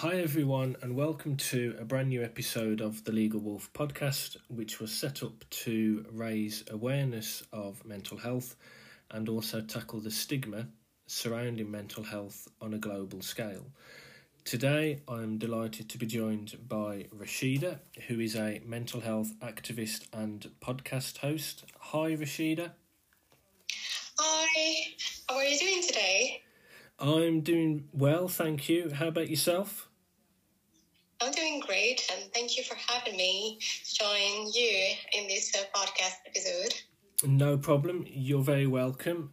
Hi, everyone, and welcome to a brand new episode of the Legal Wolf podcast, which was set up to raise awareness of mental health and also tackle the stigma surrounding mental health on a global scale. Today, I'm delighted to be joined by Rashida, who is a mental health activist and podcast host. Hi, Rashida. Hi, how are you doing today? I'm doing well, thank you. How about yourself? I'm doing great, and thank you for having me to join you in this uh, podcast episode. No problem. You're very welcome.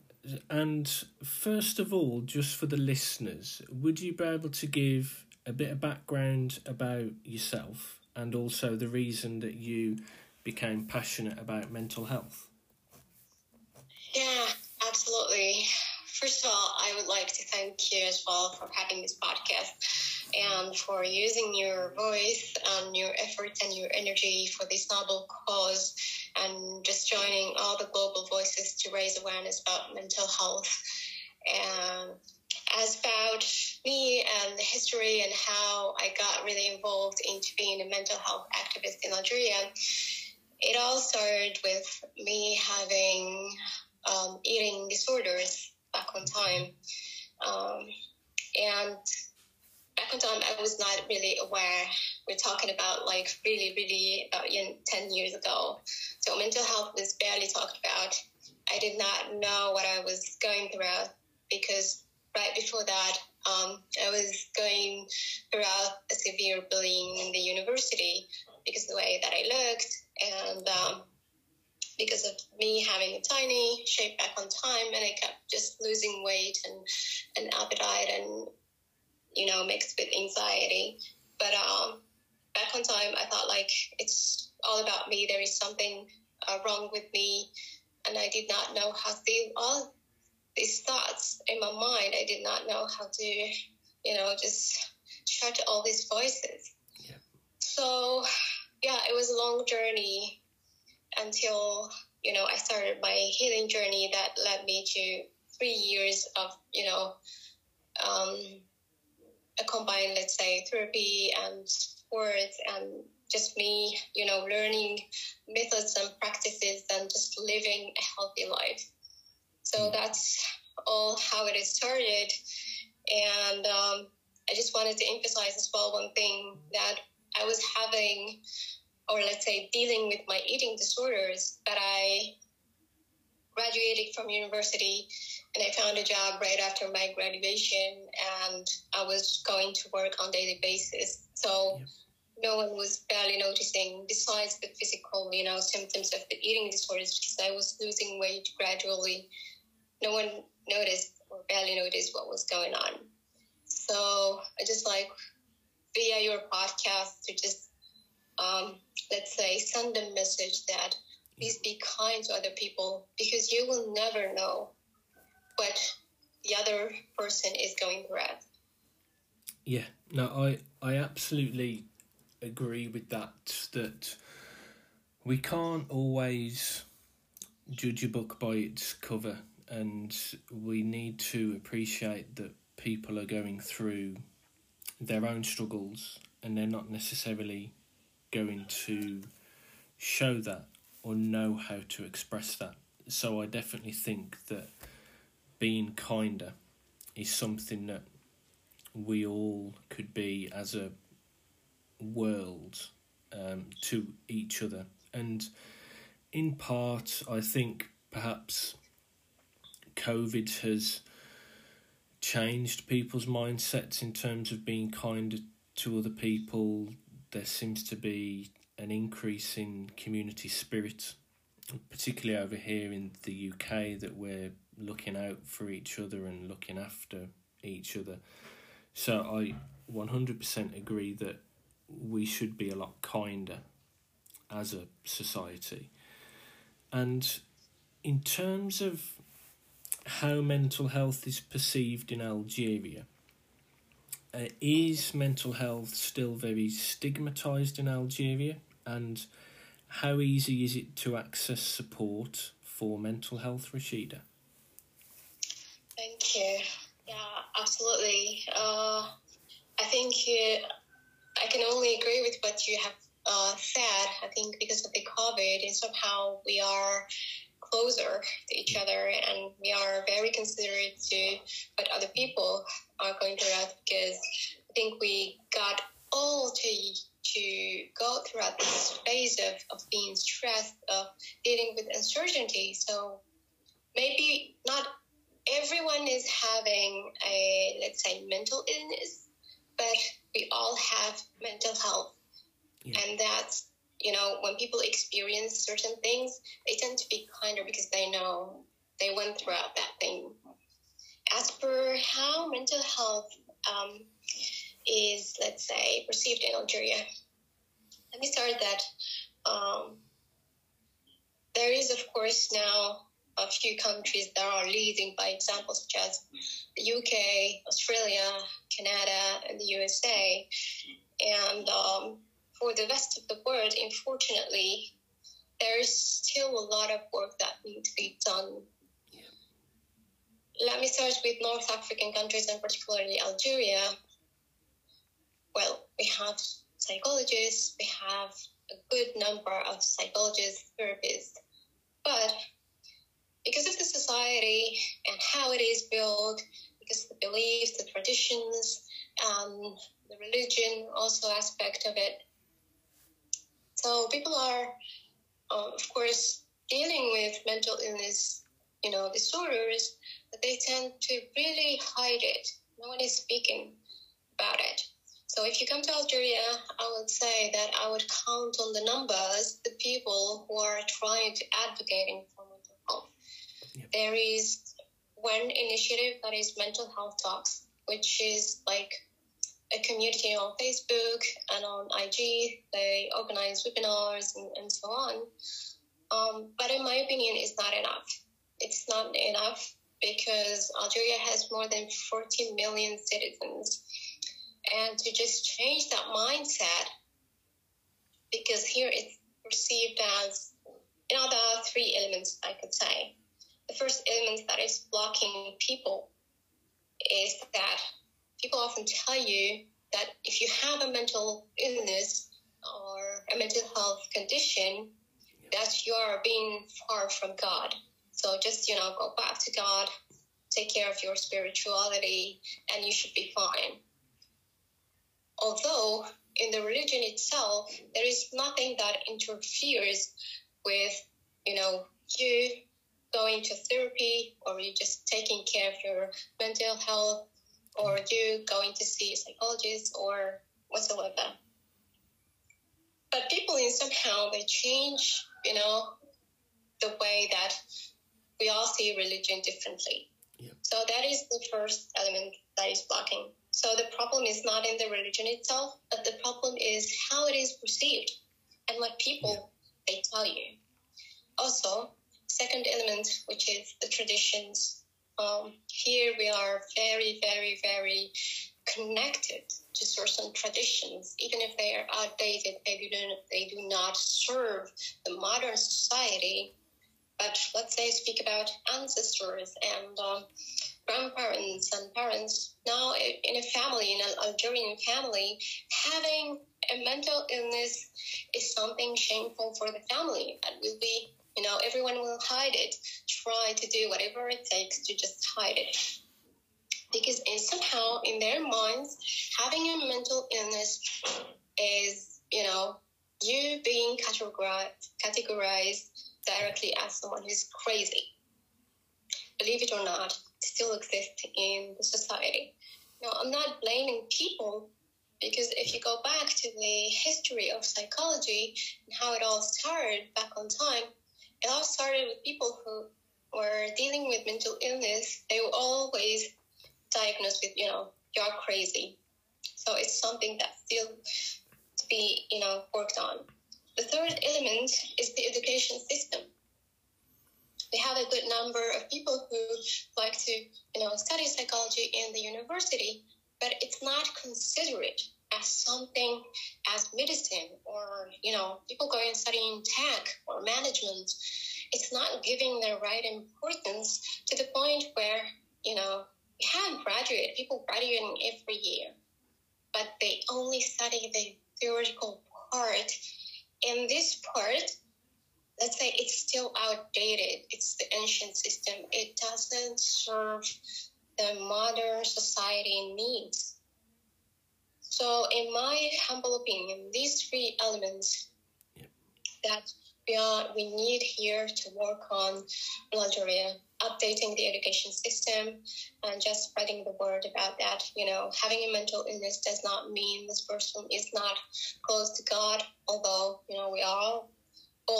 And first of all, just for the listeners, would you be able to give a bit of background about yourself and also the reason that you became passionate about mental health? Yeah, absolutely. First of all, I would like to thank you as well for having this podcast and for using your voice and your efforts and your energy for this noble cause and just joining all the global voices to raise awareness about mental health. And as about me and the history and how I got really involved into being a mental health activist in Algeria, it all started with me having um, eating disorders back on time. Um, and back time, I was not really aware. We're talking about like really, really about 10 years ago. So mental health was barely talked about. I did not know what I was going through because right before that, um, I was going throughout a severe bullying in the university because of the way that I looked and um, because of me having a tiny shape back on time and I kept just losing weight and, and appetite and, you know, mixed with anxiety. But um, back on time, I thought like it's all about me. There is something uh, wrong with me. And I did not know how to deal all these thoughts in my mind. I did not know how to, you know, just shut all these voices. Yeah. So, yeah, it was a long journey until you know I started my healing journey that led me to three years of you know um, a combined let's say therapy and sports and just me you know learning methods and practices and just living a healthy life so mm. that's all how it started and um, i just wanted to emphasize as well one thing that i was having or let's say dealing with my eating disorders but i graduated from university and i found a job right after my graduation and i was going to work on daily basis. So yes. no one was barely noticing besides the physical you know symptoms of the eating disorders because i was losing weight gradually. No one noticed or barely noticed what was going on. So i just like via your podcast to just um, let's say, send a message that please be kind to other people because you will never know what the other person is going through. Yeah, no, I I absolutely agree with that. That we can't always judge a book by its cover, and we need to appreciate that people are going through their own struggles, and they're not necessarily going to show that or know how to express that. So I definitely think that being kinder is something that we all could be as a world um, to each other. And in part, I think perhaps COVID has changed people's mindsets in terms of being kinder to other people, there seems to be an increase in community spirit, particularly over here in the UK, that we're looking out for each other and looking after each other. So I 100% agree that we should be a lot kinder as a society. And in terms of how mental health is perceived in Algeria, uh, is mental health still very stigmatized in Algeria? And how easy is it to access support for mental health, Rashida? Thank you. Yeah, absolutely. Uh, I think I can only agree with what you have uh, said. I think because of the COVID, and somehow we are closer to each other and we are very considerate to what other people are going through because I think we got all to to go throughout this phase of, of being stressed, of dealing with uncertainty. So maybe not everyone is having a let's say mental illness, but we all have mental health. Yeah. And that's you know, when people experience certain things, they tend to be kinder because they know they went throughout that thing. As per how mental health um, is, let's say, perceived in Algeria, let me start that um, there is, of course, now a few countries that are leading by example, such as the UK, Australia, Canada, and the USA. And um, for the rest of the world, unfortunately, there's still a lot of work that needs to be done. Let me start with North African countries and particularly Algeria. Well, we have psychologists, we have a good number of psychologists, therapists, but because of the society and how it is built, because the beliefs, the traditions, and the religion also aspect of it, so people are, uh, of course, dealing with mental illness, you know, disorders, but they tend to really hide it. No one is speaking about it. So if you come to Algeria, I would say that I would count on the numbers the people who are trying to advocating for mental health. Yep. There is one initiative that is mental health talks, which is like a community on Facebook and on IG. They organize webinars and, and so on. Um, but in my opinion, it's not enough. It's not enough because Algeria has more than 40 million citizens. And to just change that mindset, because here it's perceived as, you know, there are three elements I could say. The first element that is blocking people is that people often tell you that if you have a mental illness or a mental health condition, that you are being far from God. So just, you know, go back to God, take care of your spirituality, and you should be fine. Although in the religion itself, there is nothing that interferes with, you know, you going to therapy or you just taking care of your mental health or you going to see a psychologist or whatsoever. But people in somehow they change, you know, the way that we all see religion differently. Yep. So that is the first element that is blocking. So the problem is not in the religion itself, but the problem is how it is perceived and what people they tell you. Also, second element, which is the traditions um, here we are very, very, very connected to certain traditions, even if they are outdated. They do not, they do not serve the modern society. But let's say speak about ancestors and um, grandparents and parents. Now, in a family, in an Algerian family, having a mental illness is something shameful for the family and will be you know, everyone will hide it, try to do whatever it takes to just hide it. Because in somehow in their minds, having a mental illness is, you know, you being categorized, directly as someone who's crazy. Believe it or not, still exists in the society. Now, I'm not blaming people because if you go back to the history of psychology and how it all started back on time, it all started with people who were dealing with mental illness. They were always diagnosed with, you know, you're crazy. So it's something that still to be, you know, worked on. The third element is the education system. We have a good number of people who like to, you know, study psychology in the university, but it's not considered as something as medicine or you know people going and studying tech or management it's not giving the right importance to the point where you know we have graduate people graduating every year but they only study the theoretical part. And this part, let's say it's still outdated. It's the ancient system. It doesn't serve the modern society needs. So, in my humble opinion, these three elements that we, are, we need here to work on in Algeria updating the education system and just spreading the word about that. You know, having a mental illness does not mean this person is not close to God, although, you know, we are all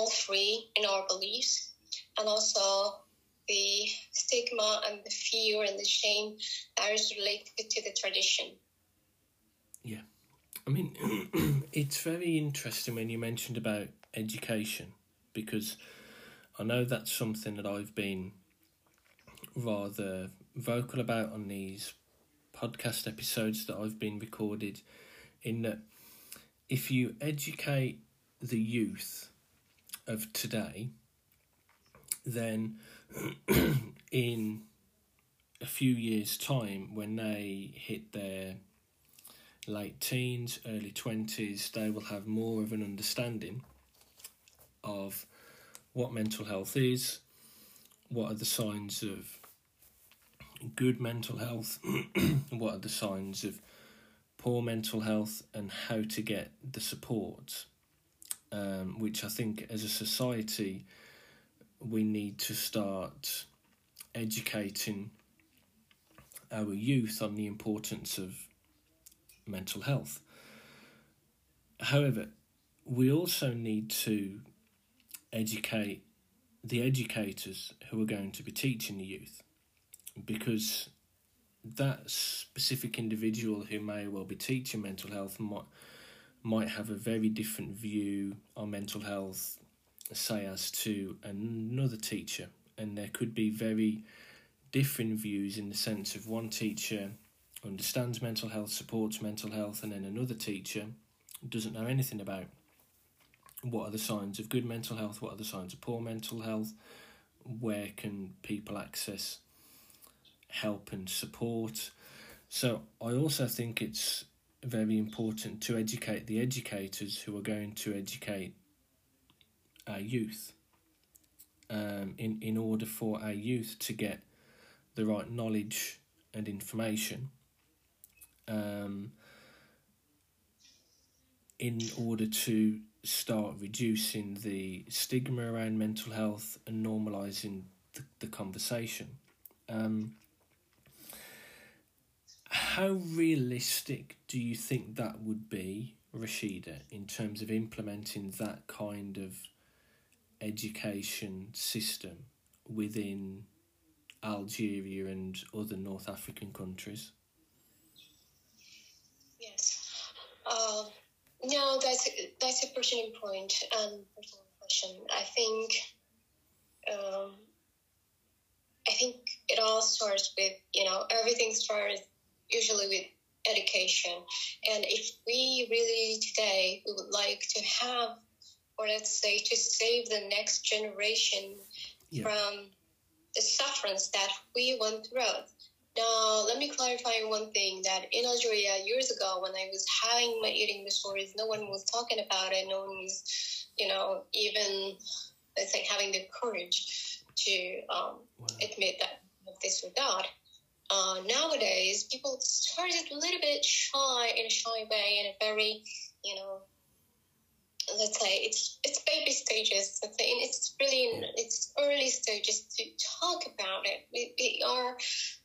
free in our beliefs. And also the stigma and the fear and the shame that is related to the tradition. Yeah. I mean, it's very interesting when you mentioned about education because I know that's something that I've been rather vocal about on these podcast episodes that I've been recorded in that if you educate the youth of today then in a few years time when they hit their late teens early 20s they will have more of an understanding of what mental health is what are the signs of good mental health, what are the signs of poor mental health, and how to get the support, um, which I think as a society we need to start educating our youth on the importance of mental health. However, we also need to educate the educators who are going to be teaching the youth because that specific individual who may well be teaching mental health might might have a very different view on mental health say as to another teacher and there could be very different views in the sense of one teacher understands mental health supports mental health and then another teacher doesn't know anything about what are the signs of good mental health what are the signs of poor mental health where can people access help and support. So I also think it's very important to educate the educators who are going to educate our youth um, in, in order for our youth to get the right knowledge and information um, in order to start reducing the stigma around mental health and normalizing the, the conversation. Um, how realistic do you think that would be, Rashida, in terms of implementing that kind of education system within Algeria and other North African countries? Yes. Uh, no, that's that's a pertinent point and personal question. I think um, I think it all starts with you know everything starts usually with education. And if we really today we would like to have, or let's say, to save the next generation yeah. from the sufferance that we went through. Now, let me clarify one thing that in Algeria years ago, when I was having my eating disorders, no one was talking about it. No one was, you know, even let's say having the courage to um, wow. admit that this or that uh, nowadays people started a little bit shy in a shy way in a very you know let's say it's it's baby stages let's say it's really in its early stages to talk about it. We, we are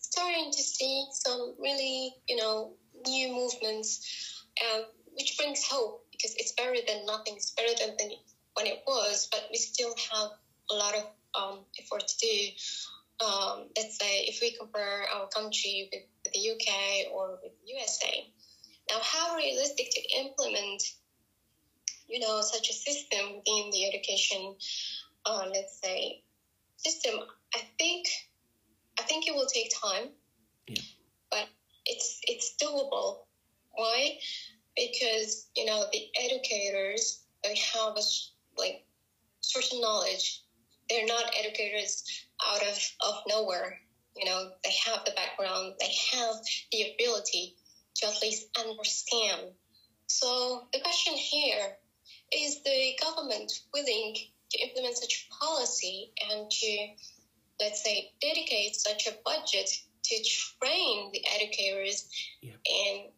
starting to see some really you know new movements uh, which brings hope because it's better than nothing. It's better than, than when it was but we still have a lot of um, effort to do um, let's say if we compare our country with, with the UK or with USA. Now, how realistic to implement, you know, such a system within the education, uh, let's say, system? I think, I think it will take time, yeah. but it's it's doable. Why? Because you know the educators they have a like certain knowledge. They're not educators out of, of nowhere. You know, they have the background, they have the ability to at least understand So the question here is the government willing to implement such policy and to, let's say, dedicate such a budget to train the educators Yeah. in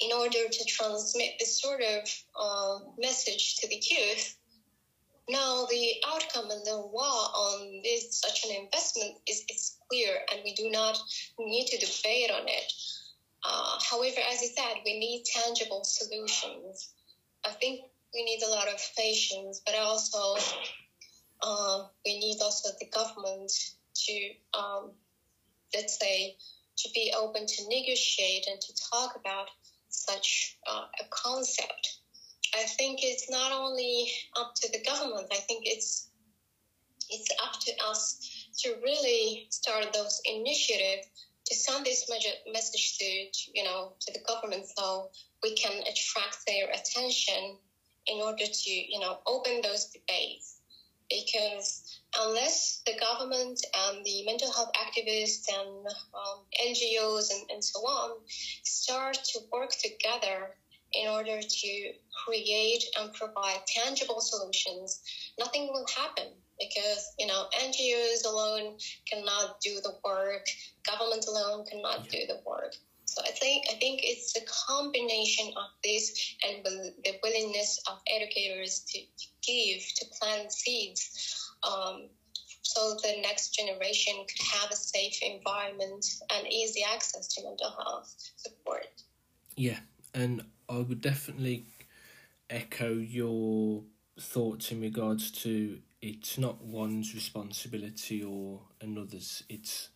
in order to transmit this sort of uh, message to the youth. Now, the outcome and the law on this such an investment is, is clear, and we do not need to debate on it. Uh, however, as you said, we need tangible solutions. I think we need a lot of patience, but also uh, we need also the government to, um, let's say, to be open to negotiate and to talk about such uh, a concept. I think it's not only up to the government. I think it's it's up to us to really start those initiatives to send this message to, you know to the government so we can attract their attention in order to you know open those debates because unless the government and the mental health activists and um, NGOs and, and so on start to work together in order to create and provide tangible solutions, nothing will happen because you know NGOs alone cannot do the work, government alone cannot do the work. So I think I think it's a combination of this and the willingness of educators to, to give to plant seeds. Um, so the next generation could have a safe environment and easy access to mental health support. Yeah, and I would definitely echo your thoughts in regards to it's not one's responsibility or another's, it's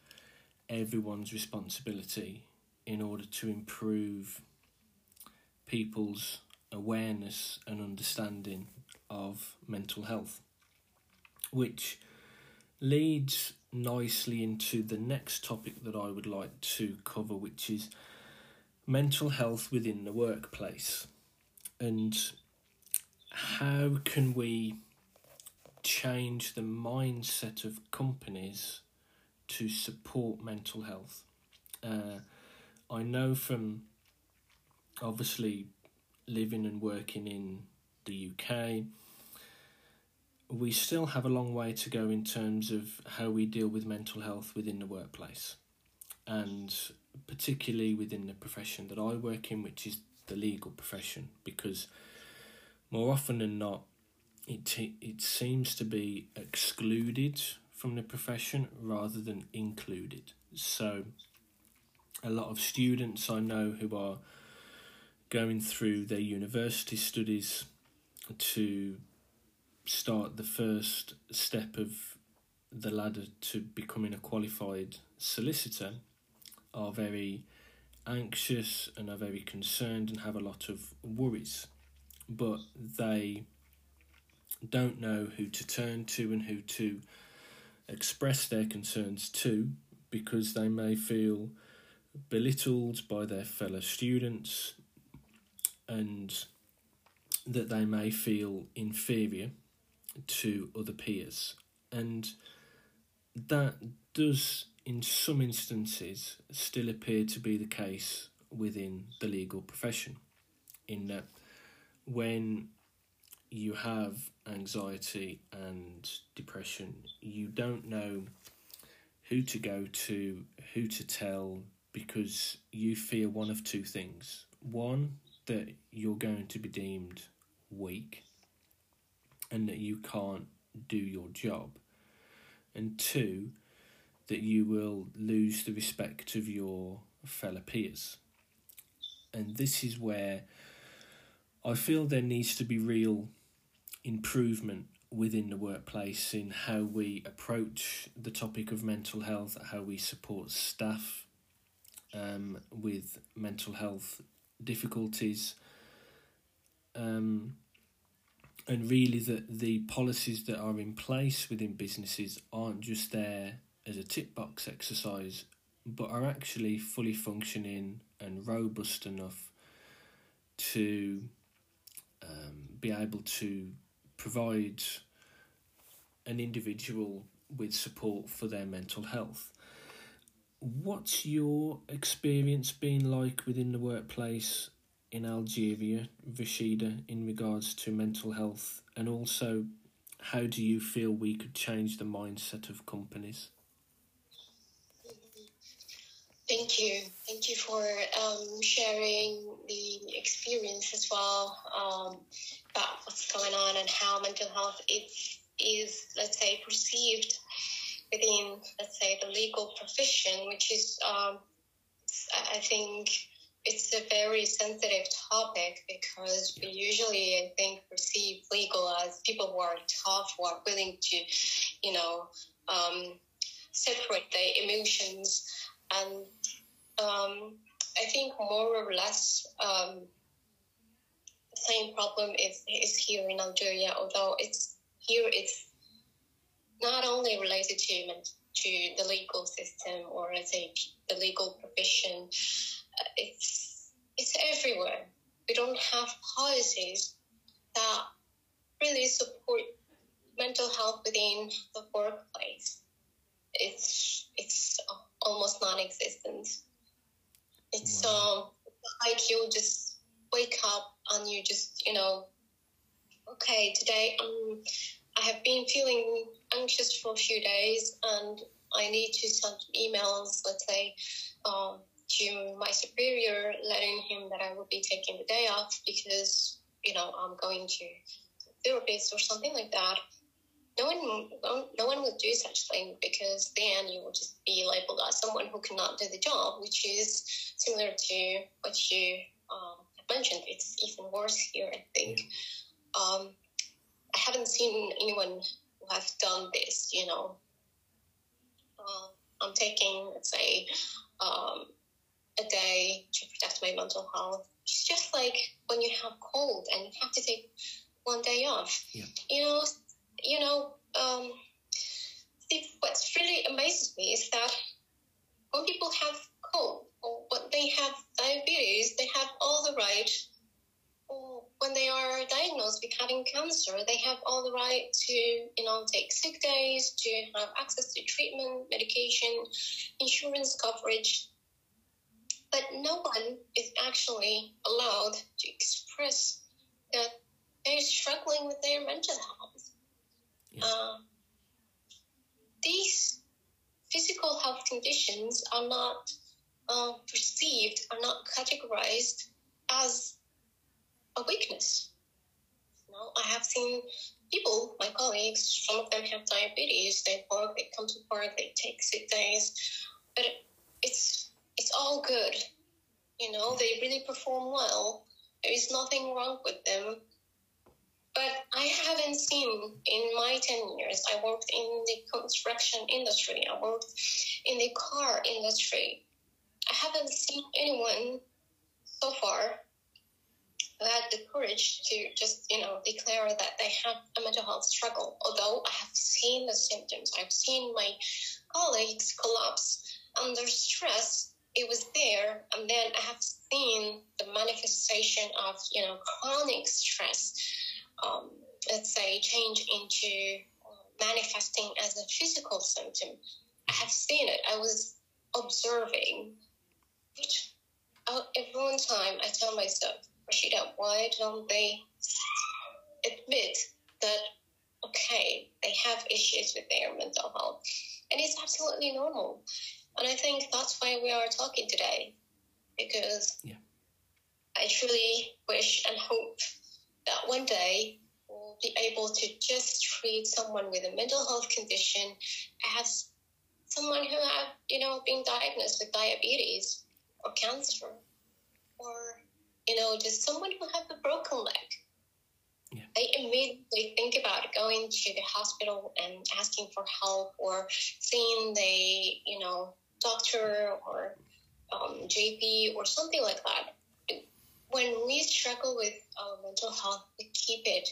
everyone's responsibility in order to improve people's awareness and understanding of mental health, which leads nicely into the next topic that I would like to cover, which is mental health within the workplace and how can we change the mindset of companies to support mental health. Uh, I know from obviously living and working in the UK, we still have a long way to go in terms of how we deal with mental health within the workplace. And particularly within the profession that I work in, which is the legal profession, because more often than not, it it seems to be excluded from the profession rather than included. So, a lot of students I know who are going through their university studies to start the first step of the ladder to becoming a qualified solicitor are very anxious and are very concerned and have a lot of worries, but they don't know who to turn to and who to express their concerns to because they may feel belittled by their fellow students and that they may feel inferior to other peers. And that does in some instances still appear to be the case within the legal profession, in that when you have anxiety and depression, you don't know who to go to, who to tell, because you fear one of two things. One, that you're going to be deemed weak and that you can't do your job. And two, that you will lose the respect of your fellow peers. And this is where I feel there needs to be real improvement within the workplace in how we approach the topic of mental health, how we support staff um, with mental health difficulties, um, and really that the policies that are in place within businesses aren't just there as a tick box exercise, but are actually fully functioning and robust enough to um, be able to provide an individual with support for their mental health. What's your experience been like within the workplace in Algeria, Rashida, in regards to mental health, and also how do you feel we could change the mindset of companies? Thank you. Thank you for um, sharing the experience as well um, about what's going on and how mental health is, is, let's say, perceived within, let's say, the legal profession, which is, um, I think, it's a very sensitive topic because we usually, I think, perceive legal as people who are tough, who are willing to, you know, um, separate their emotions and um, I think more or less um, the same problem is, is here in Algeria, although it's here it's not only related to to the legal system or let's say the legal profession. Uh, it's it's everywhere. We don't have policies that really support mental health within the workplace. It's it's almost non-existent. It's wow. um like you just wake up and you just you know, okay, today um I have been feeling anxious for a few days and I need to send emails, let's say, um, to my superior, letting him that I will be taking the day off because you know I'm going to therapist or something like that no one no one would do such thing because then you will just be labeled as someone who cannot do the job, which is similar to what you um, mentioned. It's even worse here, I think. Um, I haven't seen anyone who has done this. You know, uh, I'm taking let's say um, a day to protect my mental health. It's just like when you have cold and you have to take one day off. Yeah. You know you know, um, what's really amazes me is that when people have cold or when they have diabetes, they have all the right. When they are diagnosed with having cancer, they have all the right to, you know, take sick days, to have access to treatment, medication, insurance coverage. But no one is actually allowed to express that they're struggling with their mental health um, these physical health conditions are not uh, perceived, are not categorized as a weakness. You know, I have seen people, my colleagues, some of them have diabetes. They work, they come to work, they take sick days, but it's it's all good. You know, they really perform well. There is nothing wrong with them. But I haven't seen in my 10 years, I worked in the construction industry, I worked in the car industry. I haven't seen anyone so far who had the courage to just, you know, declare that they have a mental health struggle. Although I have seen the symptoms, I've seen my colleagues collapse under stress. It was there, and then I have seen the manifestation of, you know, chronic stress um, let's say, change into uh, manifesting as a physical symptom. I have seen it. I was observing, which uh, every one time I tell myself, Rashida, why don't they admit that, okay, they have issues with their mental health? And it's absolutely normal. And I think that's why we are talking today, because yeah. I truly wish and hope that one day we'll be able to just treat someone with a mental health condition as someone who have you know been diagnosed with diabetes or cancer or you know just someone who have a broken leg yeah. they immediately think about going to the hospital and asking for help or seeing the you know doctor or um, gp or something like that when we struggle with our mental health, we keep it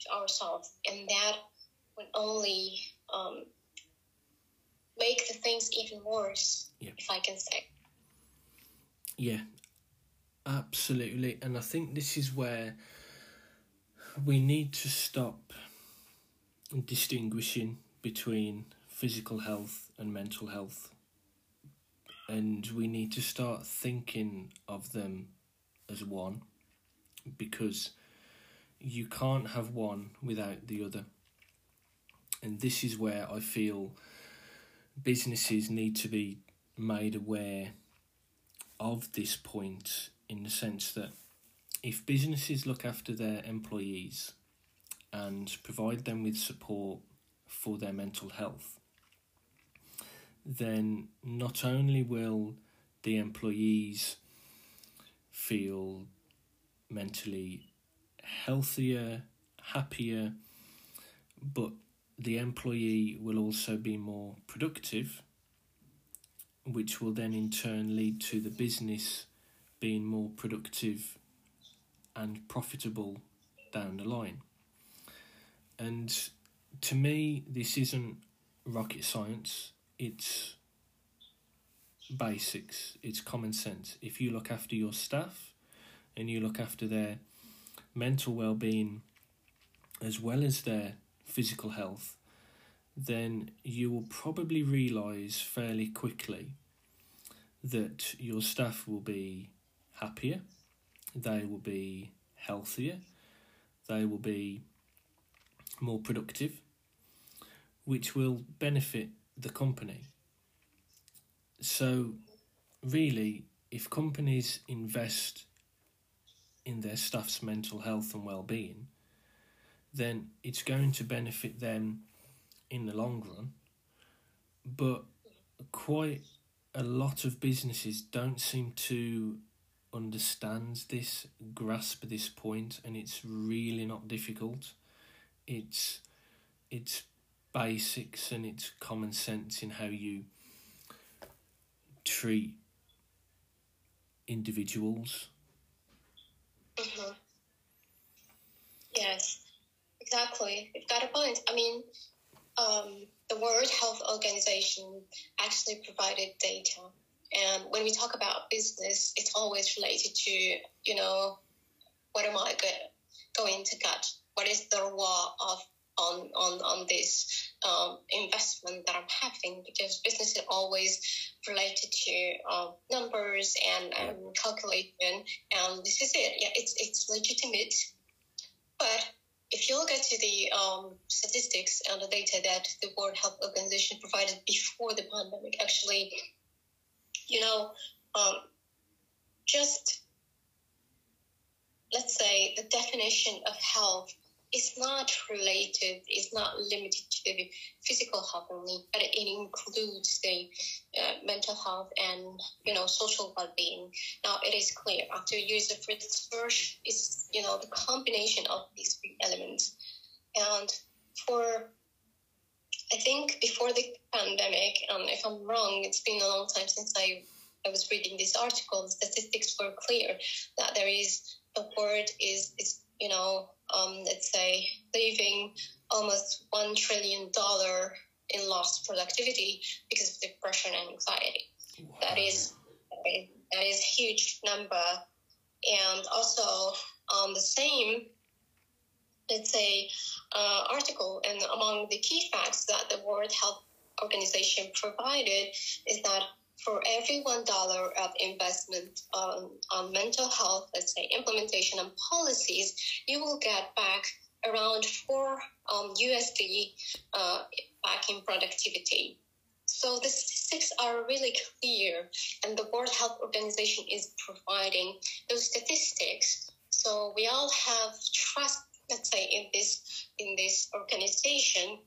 to ourselves, and that would only um, make the things even worse, yeah. if I can say. Yeah, absolutely. And I think this is where we need to stop distinguishing between physical health and mental health. And we need to start thinking of them as one because you can't have one without the other. And this is where I feel businesses need to be made aware of this point in the sense that if businesses look after their employees and provide them with support for their mental health, then not only will the employees feel mentally healthier, happier, but the employee will also be more productive, which will then in turn lead to the business being more productive and profitable down the line. And to me, this isn't rocket science, it's basics, it's common sense. If you look after your staff and you look after their mental well being as well as their physical health, then you will probably realize fairly quickly that your staff will be happier, they will be healthier, they will be more productive, which will benefit the company. So, really, if companies invest in their staff's mental health and well being, then it's going to benefit them in the long run. But quite a lot of businesses don't seem to understand this, grasp this point, and it's really not difficult. It's it's basics and it's common sense in how you treat individuals. Mm-hmm. Yes, exactly. You've got a point. I mean, um, the World Health Organization actually provided data. And when we talk about business, it's always related to, you know, what am I going to get? What is the ROI of on on on this um, investment that I'm having? Because business is always related to um, numbers and um, calculation, and this is it. Yeah, it's it's legitimate, but if you look at the um, statistics and the data that the World Health Organization provided before the pandemic, actually, you know, um, just let's say the definition of health is not related, it's not limited to the physical health only, but it includes the uh, mental health and you know social well-being. Now it is clear after years of research, it's, you know the combination of these three elements, and for I think before the pandemic, and if I'm wrong, it's been a long time since I I was reading this article. Statistics were clear that there is the word is is you know um, let's say, leaving almost $1 trillion in lost productivity because of depression and anxiety. Wow. That is that is a huge number. And also, um, the same, let's say, uh, article, and among the key facts that the World Health Organization provided is that for every one dollar of investment on, on mental health, let's say implementation and policies, you will get back around four um, USD uh, back in productivity. So the statistics are really clear, and the World Health Organization is providing those statistics. So we all have trust, let's say, in this in this organization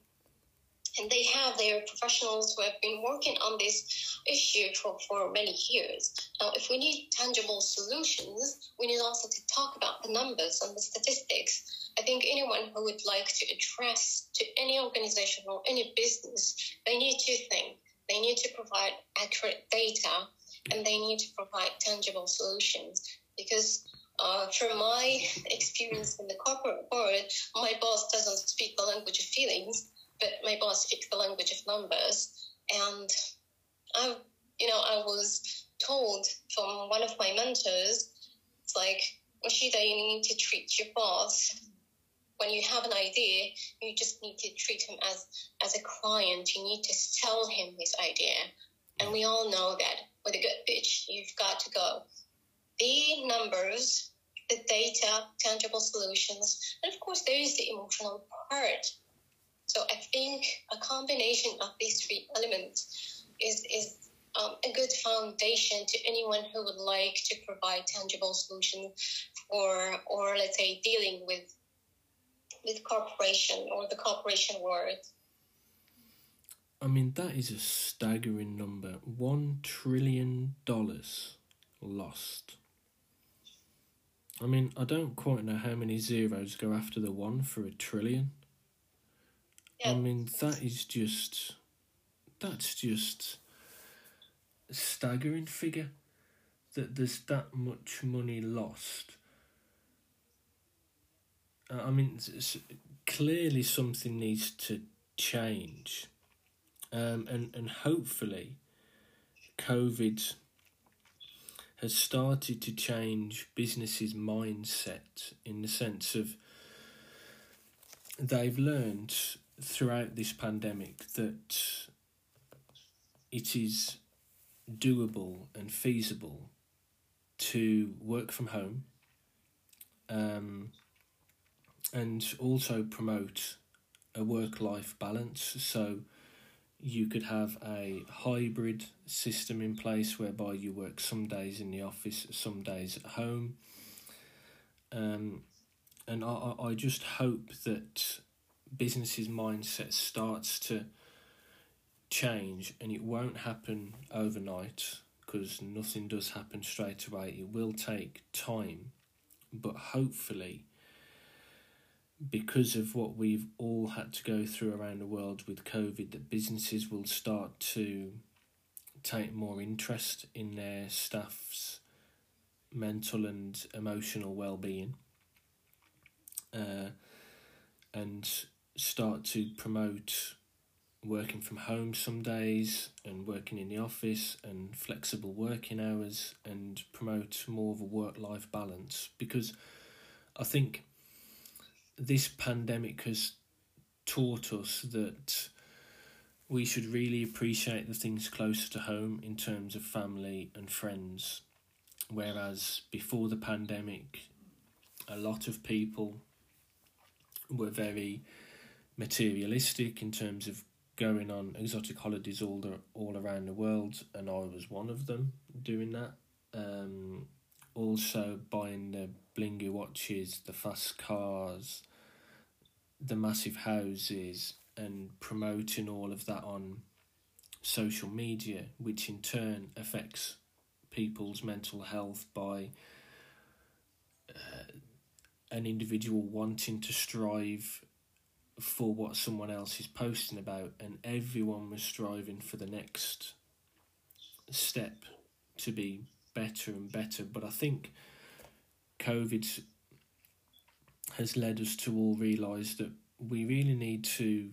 and they have their professionals who have been working on this issue for, for many years. Now, if we need tangible solutions, we need also to talk about the numbers and the statistics. I think anyone who would like to address to any organization or any business, they need to think. They need to provide accurate data and they need to provide tangible solutions because uh, from my experience in the corporate world, my boss doesn't speak the language of feelings but my boss speaks the language of numbers. And I, you know, I was told from one of my mentors, it's like, Rashida, you need to treat your boss. When you have an idea, you just need to treat him as, as a client. You need to sell him this idea. And we all know that with a good pitch, you've got to go. the numbers, the data, tangible solutions, and of course, there is the emotional part. So I think a combination of these three elements is, is um, a good foundation to anyone who would like to provide tangible solutions for, or let's say, dealing with with corporation or the corporation world. I mean, that is a staggering number. One trillion dollars lost. I mean, I don't quite know how many zeros go after the one for a trillion. I mean, that is just. That's just a staggering figure that there's that much money lost. I mean, clearly something needs to change, um, and and hopefully, COVID has started to change businesses' mindset in the sense of they've learned throughout this pandemic that it is doable and feasible to work from home um, and also promote a work life balance. So you could have a hybrid system in place whereby you work some days in the office, some days at home. Um, and I, I just hope that businesses' mindset starts to change, and it won't happen overnight because nothing does happen straight away. It will take time, but hopefully, because of what we've all had to go through around the world with COVID, that businesses will start to take more interest in their staff's mental and emotional well-being uh, and start to promote working from home some days and working in the office and flexible working hours and promote more of a work life balance because I think this pandemic has taught us that we should really appreciate the things closer to home in terms of family and friends. Whereas before the pandemic, a lot of people were very materialistic in terms of going on exotic holidays all the, all around the world, and I was one of them doing that. Um, also buying the blingy watches, the fast cars, the massive houses, and promoting all of that on social media, which in turn affects people's mental health by uh, an individual wanting to strive for what someone else is posting about, and everyone was striving for the next step to be better and better. But I think COVID has led us to all realise that we really need to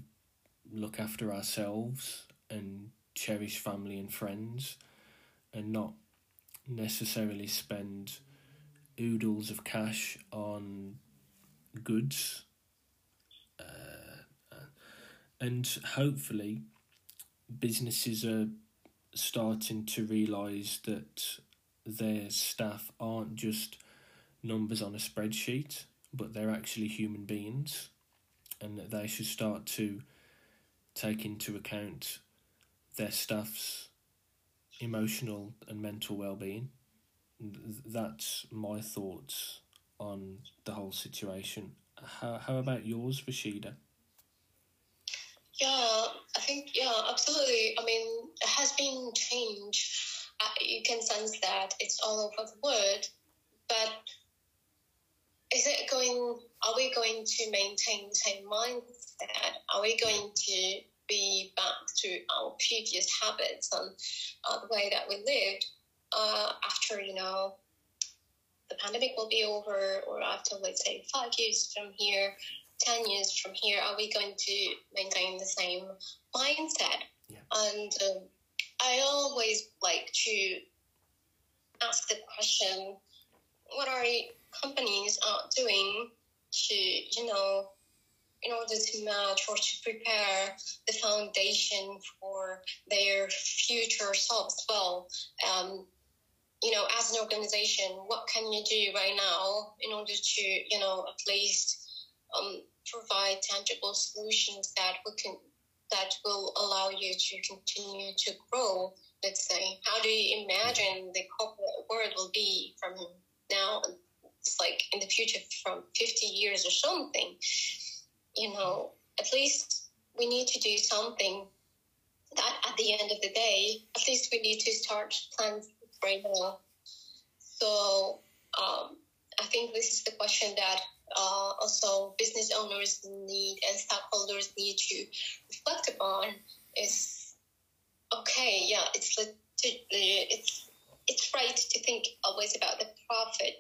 look after ourselves and cherish family and friends and not necessarily spend oodles of cash on goods and hopefully businesses are starting to realize that their staff aren't just numbers on a spreadsheet but they're actually human beings and that they should start to take into account their staff's emotional and mental well-being. That's my thoughts on the whole situation. How, how about yours rashida yeah, I think, yeah, absolutely. I mean, it has been change. Uh, you can sense that it's all over the world. But is it going, are we going to maintain the same mindset? Are we going to be back to our previous habits and uh, the way that we lived uh, after, you know, the pandemic will be over or after, let's say, five years from here? 10 years from here, are we going to maintain the same mindset? Yeah. And um, I always like to ask the question what are companies are doing to, you know, in order to match or to prepare the foundation for their future selves well? Um, you know, as an organization, what can you do right now in order to, you know, at least um, provide tangible solutions that we can that will allow you to continue to grow? Let's say, how do you imagine the corporate world will be from now? It's like in the future, from fifty years or something. You know, at least we need to do something that at the end of the day, at least we need to start plans right now. So um, I think this is the question that uh, also business owners need and stockholders need to reflect upon is okay, yeah, it's it's it's right to think always about the profit,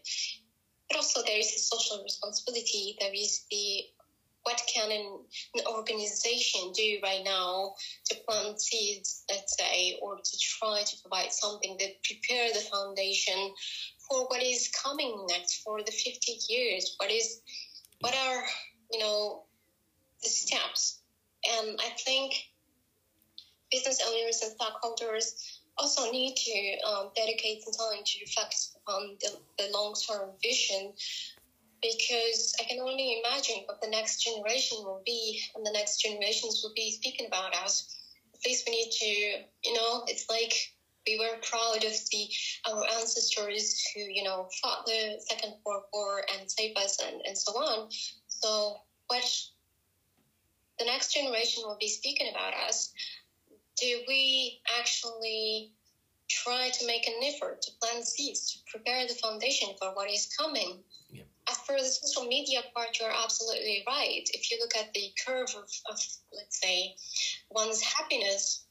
but also there is a social responsibility. There is the what can an, an, organization do right now to plant seeds, let's say, or to try to provide something that prepare the foundation for what is coming next for the 50 years? What is, what are, you know, the steps? And I think business owners and stockholders also need to um, dedicate some time to reflect on the, the long-term vision because I can only imagine what the next generation will be and the next generations will be speaking about us. At least we need to, you know, it's like we were proud of the our ancestors who, you know, fought the Second World War and saved us and, and so on. So what the next generation will be speaking about us, do we actually try to make an effort to plant seeds, to prepare the foundation for what is coming? as for the social media part, you're absolutely right. If you look at the curve of, of let's say, one's happiness,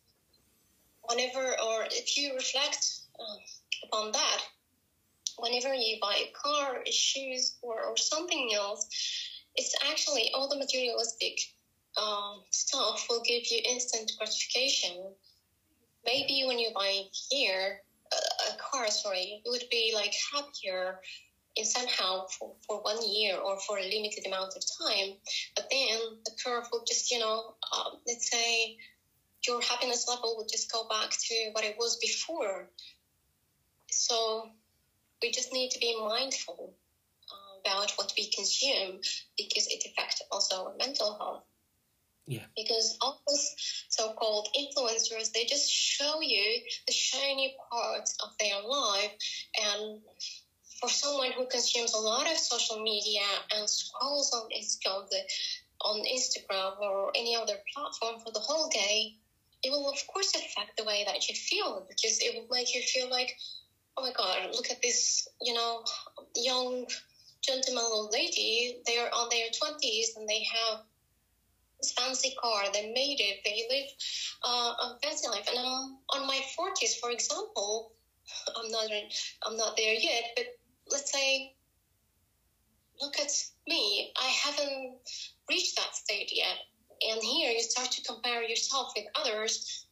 whenever, or if you reflect uh, upon that, whenever you buy a car, shoes, or, or something else, it's actually all the materialistic um, stuff will give you instant gratification. Maybe when you buy here, a, a car, sorry, you would be like happier in somehow for, for one year or for a limited amount of time. But then the curve will just, you know, um, let's say your happiness level will just go back to what it was before. So we just need to be mindful uh, about what we consume because it affects also our mental health. Yeah. Because all those so-called influencers, they just show you the shiny parts of their life and for someone who consumes a lot of social media and scrolls on on Instagram or any other platform for the whole day, it will of course affect the way that you feel because it will make you feel like, oh my god, look at this, you know, young gentleman or lady. They are on their twenties and they have this fancy car. They made it. They live uh, a fancy life. And I'm on my forties, for example. I'm not. I'm not there yet, but let's say, look at me, I haven't reached that state yet. And here you start to compare yourself with others,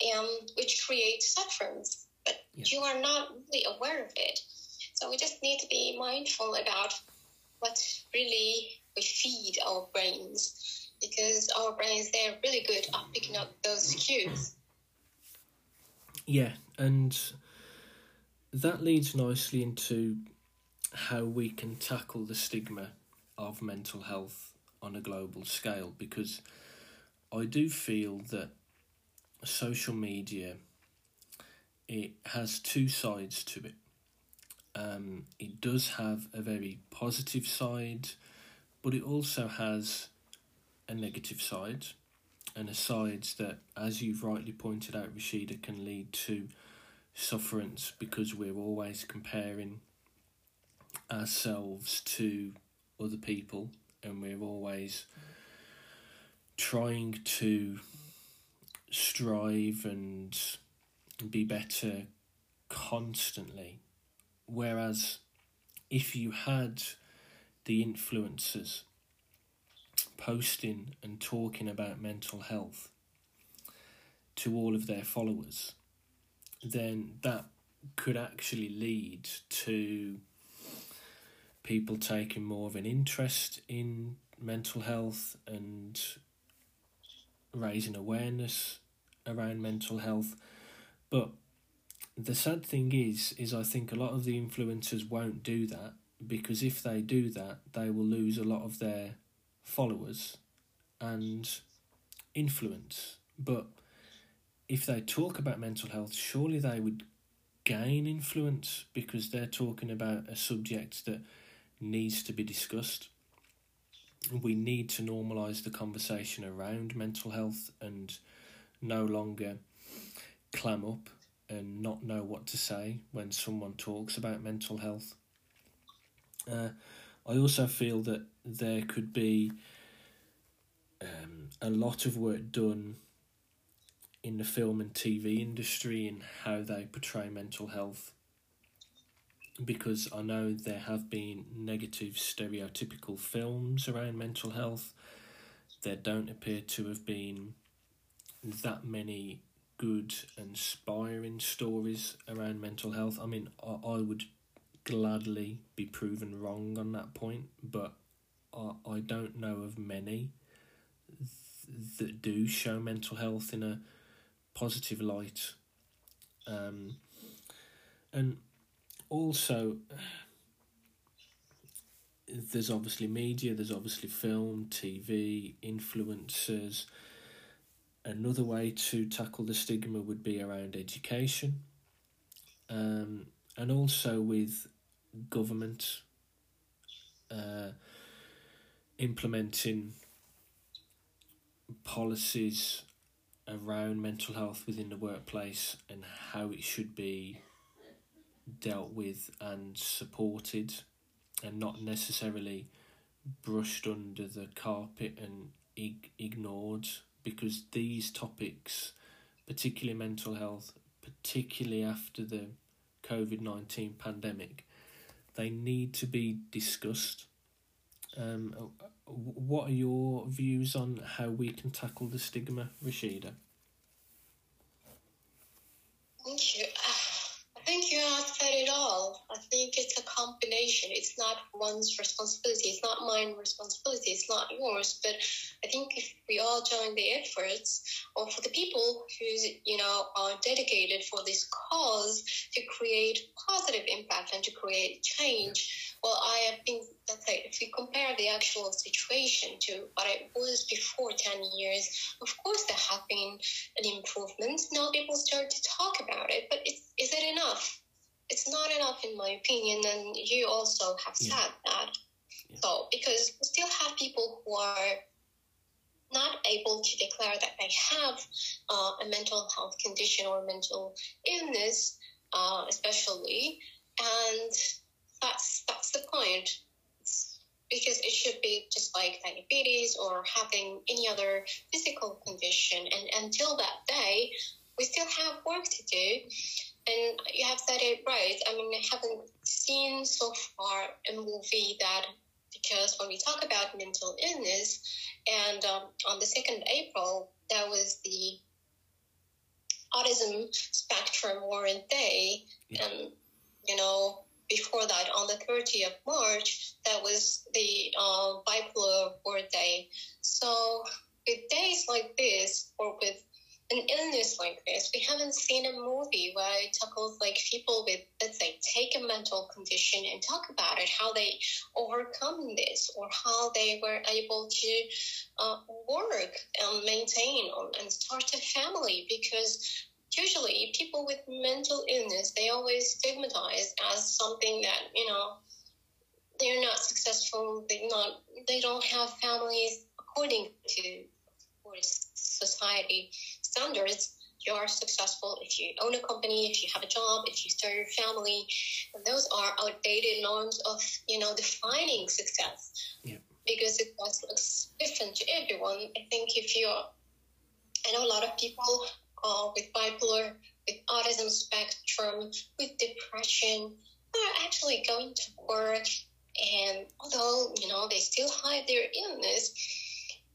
and which creates sufferings, but yeah. you are not really aware of it. So we just need to be mindful about what really we feed our brains because our brains they're really good at picking up those cues. Yeah, and that leads nicely into how we can tackle the stigma of mental health on a global scale because I do feel that social media it has two sides to it. Um, it does have a very positive side, but it also has a negative side, and a side that, as you've rightly pointed out, Rashida, can lead to sufferance because we're always comparing ourselves to other people and we're always trying to strive and be better constantly. Whereas if you had the influencers posting and talking about mental health to all of their followers, then that could actually lead to people taking more of an interest in mental health and raising awareness around mental health. But the sad thing is, is I think a lot of the influencers won't do that because if they do that, they will lose a lot of their followers and influence. But if they talk about mental health, surely they would gain influence because they're talking about a subject that needs to be discussed. We need to normalise the conversation around mental health and no longer clam up and not know what to say when someone talks about mental health. Uh, I also feel that there could be um, a lot of work done in the film and TV industry and how they portray mental health. Because I know there have been negative stereotypical films around mental health. There don't appear to have been that many good, inspiring stories around mental health. I mean, I, I would gladly be proven wrong on that point, but I, I don't know of many th- that do show mental health in a positive light. Um, and also, there's obviously media, there's obviously film, TV, influencers Another way to tackle the stigma would be around education, um, and also with government uh, implementing policies around mental health within the workplace and how it should be dealt with and supported and not necessarily brushed under the carpet and ig- ignored because these topics, particularly mental health, particularly after the COVID 19 pandemic, they need to be discussed. Um, what are your views on how we can tackle the stigma, Rashida? Thank you. I think you have said it all. I think it's a combination. It's not one's responsibility. It's not mine responsibility. It's not yours. But I think if we all join the efforts, or for the people who you know are dedicated for this cause to create positive impact and to create change, well, I think that if we compare the actual situation to what it was before 10 years, of course there have been an improvement. Now people start to talk about it, but is it enough? It's not enough, in my opinion, and you also have said yeah. that. Yeah. So, because we still have people who are not able to declare that they have uh, a mental health condition or mental illness, uh, especially, and that's that's the point. Because it should be just like diabetes or having any other physical condition. And until that day, we still have work to do. And you have said it right. I mean, I haven't seen so far a movie that because when we talk about mental illness, and um, on the 2nd April, that was the Autism Spectrum Awareness Day. Yeah. And, you know, before that, on the 30th of March, that was the uh, bipolar World Day. So with days like this, or with an illness like this, we haven't seen a movie where it tackles like people with, let's say, take a mental condition and talk about it, how they overcome this, or how they were able to uh, work and maintain and start a family. Because usually people with mental illness they always stigmatize as something that you know they're not successful they not they don't have families according to society standards. You are successful if you own a company if you have a job if you start your family. And those are outdated norms of you know defining success. Yeah. because it looks different to everyone. I think if you're i know a lot of people with bipolar, with autism spectrum, with depression, are actually going to work. And although, you know, they still hide their illness,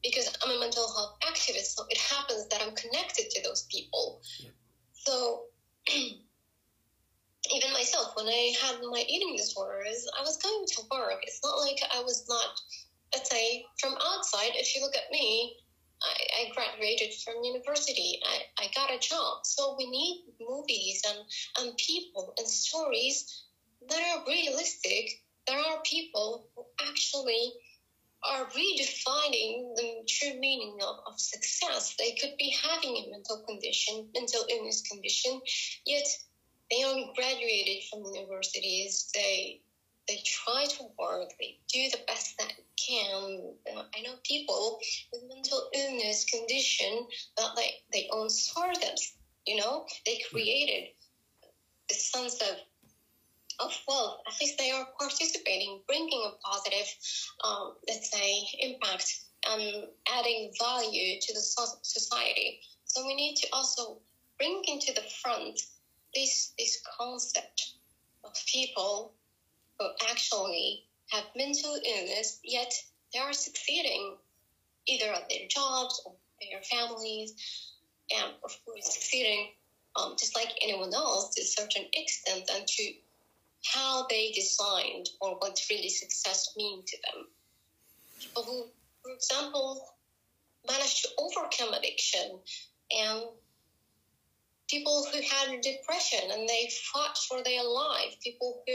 because I'm a mental health activist, so it happens that I'm connected to those people. Yeah. So, even myself, when I had my eating disorders, I was going to work. It's not like I was not, let's say, from outside, if you look at me, I, I graduated from university. I, I got a job. So we need movies and, and people and stories that are realistic. There are people who actually are redefining the true meaning of, of success. They could be having a mental condition, mental illness condition, yet they only graduated from universities. They they try to work. They do the best that can. I know people with mental illness condition that they they own startups. You know, they created the sense of of well, at least they are participating, bringing a positive, um, let's say, impact and adding value to the society. So we need to also bring into the front this this concept of people who actually have mental illness, yet they are succeeding either at their jobs or their families, and of course succeeding um, just like anyone else to a certain extent and to how they designed or what really success mean to them. People who, for example, managed to overcome addiction and people who had depression and they fought for their life, people who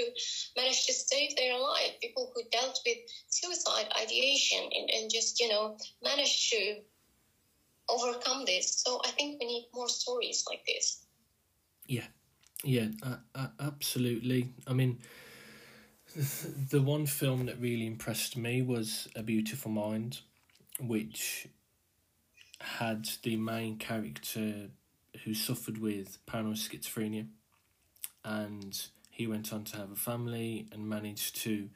managed to save their life, people who dealt with suicide ideation and, and just, you know, managed to overcome this. So I think we need more stories like this. Yeah, yeah, uh, uh, absolutely. I mean, the one film that really impressed me was A Beautiful Mind, which had the main character who suffered with paranoid schizophrenia, and he went on to have a family and managed to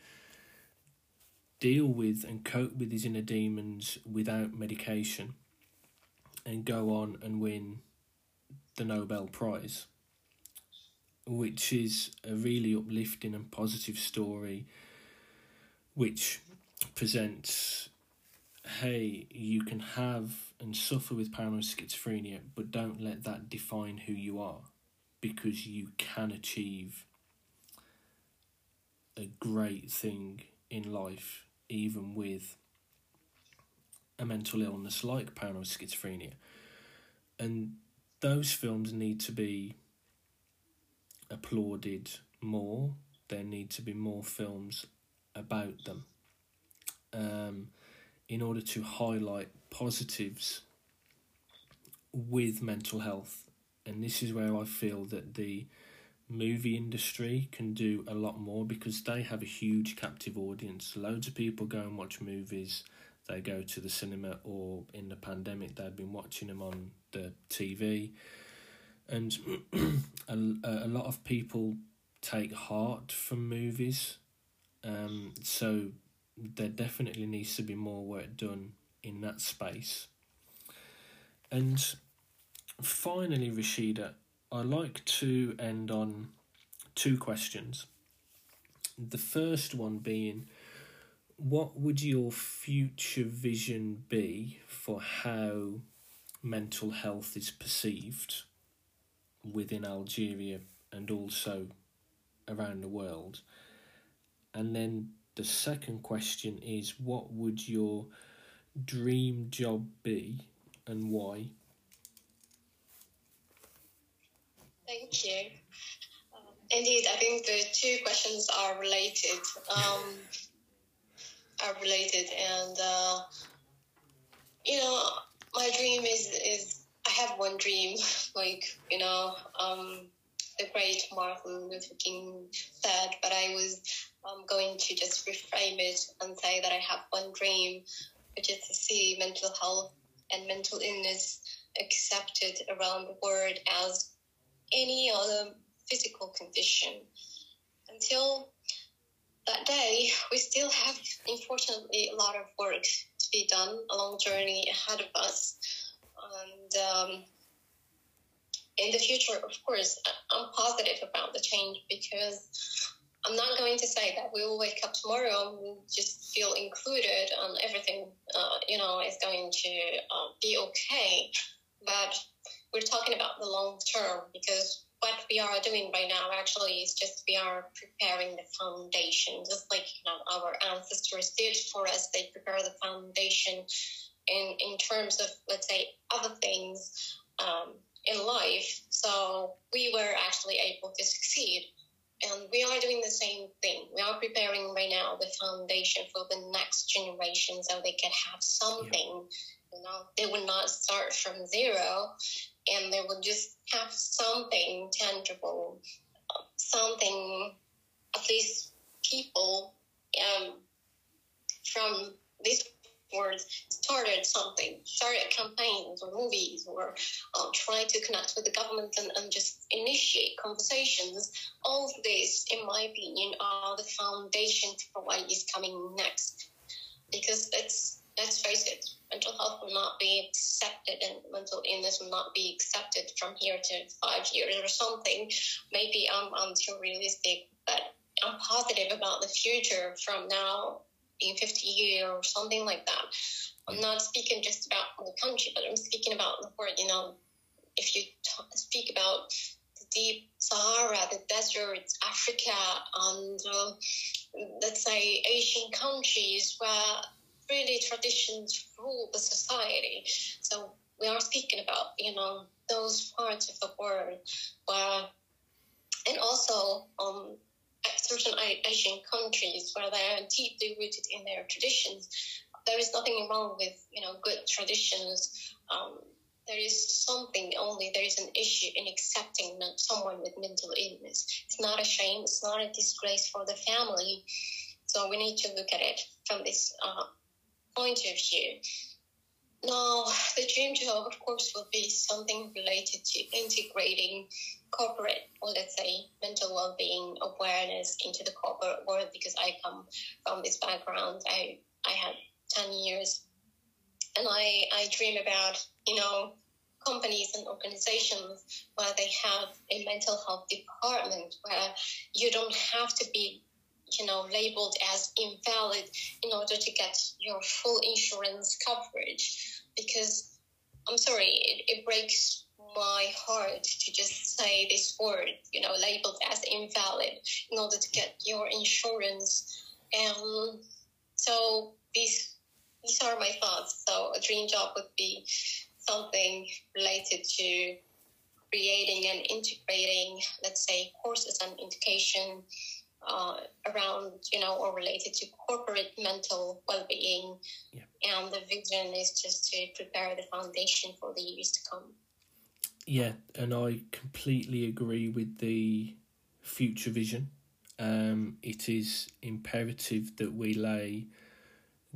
deal with and cope with his inner demons without medication and go on and win the Nobel Prize, which is a really uplifting and positive story which presents hey, you can have and suffer with paranoid schizophrenia, but don't let that define who you are because you can achieve a great thing in life, even with a mental illness like paranoid schizophrenia. And those films need to be applauded more. There need to be more films about them. Um, in order to highlight positives with mental health. And this is where I feel that the movie industry can do a lot more because they have a huge captive audience. Loads of people go and watch movies. They go to the cinema, or in the pandemic, they've been watching them on the TV. And a, a lot of people take heart from movies. Um, so there definitely needs to be more work done in that space. And finally, Rashida, I like to end on two questions. The first one being, what would your future vision be for how mental health is perceived within Algeria and also around the world? And then the second question is what would your dream job be and why? Thank you. Um, indeed, I think the two questions are related. Um, are related, and uh, you know, my dream is is I have one dream, like you know, um, the great Martin Luther King said, but I was I'm going to just reframe it and say that I have one dream, which is to see mental health and mental illness accepted around the world as any other physical condition. Until that day, we still have, unfortunately, a lot of work to be done, a long journey ahead of us. And um, in the future, of course, I'm positive about the change because I'm not going to say that we will wake up tomorrow and we'll just feel included and everything, uh, you know, is going to uh, be okay. But we're talking about the long term because what we are doing right now actually is just we are preparing the foundation, just like you know our ancestors did for us. They prepare the foundation, in in terms of let's say other things um, in life. So we were actually able to succeed. And we are doing the same thing. We are preparing right now the foundation for the next generation so they can have something. You know, they will not start from zero and they will just have something tangible, something at least people um, from this words started something, started campaigns or movies or uh, to connect with the government and, and just initiate conversations. All of this, in my opinion, are the foundation for what is coming next. Because let's, let's face it, mental health will not be accepted and mental illness will not be accepted from here to five years or something. Maybe I'm, I'm too realistic, but I'm positive about the future from now in 50 years or something like that. I'm not speaking just about the country, but I'm speaking about the world. You know, if you t- speak about the deep Sahara, the deserts, Africa, and uh, let's say Asian countries where really traditions rule the society. So we are speaking about, you know, those parts of the world where, and also um, certain Asian countries where they are deeply rooted in their traditions. There is nothing wrong with you know good traditions. Um, there is something only there is an issue in accepting someone with mental illness. It's not a shame. It's not a disgrace for the family. So we need to look at it from this uh, point of view. Now, the dream job, uh, of course, will be something related to integrating corporate, or let's say mental well-being awareness into the corporate world because I come from this background. I, I had 10 years and I, I dream about, you know, companies and organizations where they have a mental health department where you don't have to be you know labeled as invalid in order to get your full insurance coverage. Because i'm sorry it, it breaks my heart to just say this word you know labeled as invalid in order to get your insurance. And so these these are my thoughts. So a dream job would be something related to creating and integrating let's say courses and education uh, around, you know, or related to corporate mental well-being. Yeah. And the vision is just to prepare the foundation for the years to come. Yeah, and I completely agree with the future vision. Um, it is imperative that we lay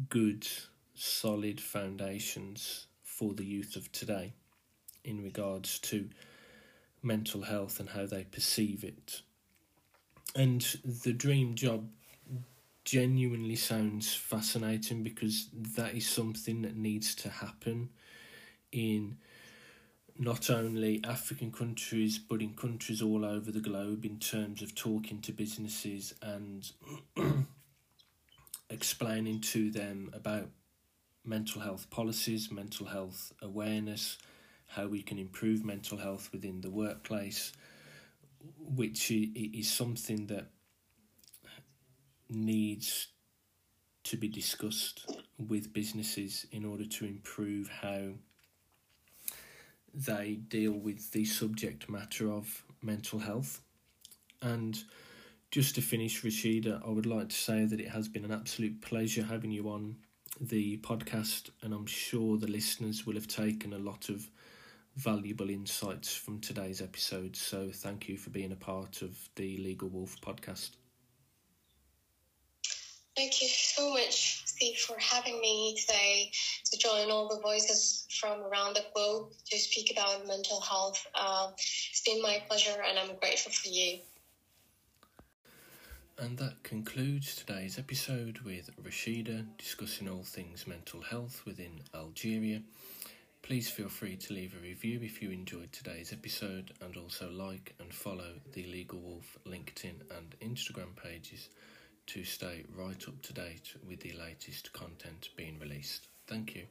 good, solid foundations for the youth of today in regards to mental health and how they perceive it and the dream job genuinely sounds fascinating because that is something that needs to happen in not only African countries but in countries all over the globe in terms of talking to businesses and explaining to them about mental health policies, mental health awareness, how we can improve mental health within the workplace which is something that needs to be discussed with businesses in order to improve how they deal with the subject matter of mental health. And just to finish, Rashida, I would like to say that it has been an absolute pleasure having you on the podcast, and I'm sure the listeners will have taken a lot of valuable insights from today's episode. So thank you for being a part of the Legal Wolf podcast. Thank you so much, Steve, for having me today to join all the voices from around the globe to speak about mental health. Uh, it's been my pleasure, and I'm grateful for you. And that concludes today's episode with Rashida discussing all things mental health within Algeria. Please feel free to leave a review if you enjoyed today's episode and also like and follow the Legal Wolf LinkedIn and Instagram pages to stay right up to date with the latest content being released. Thank you.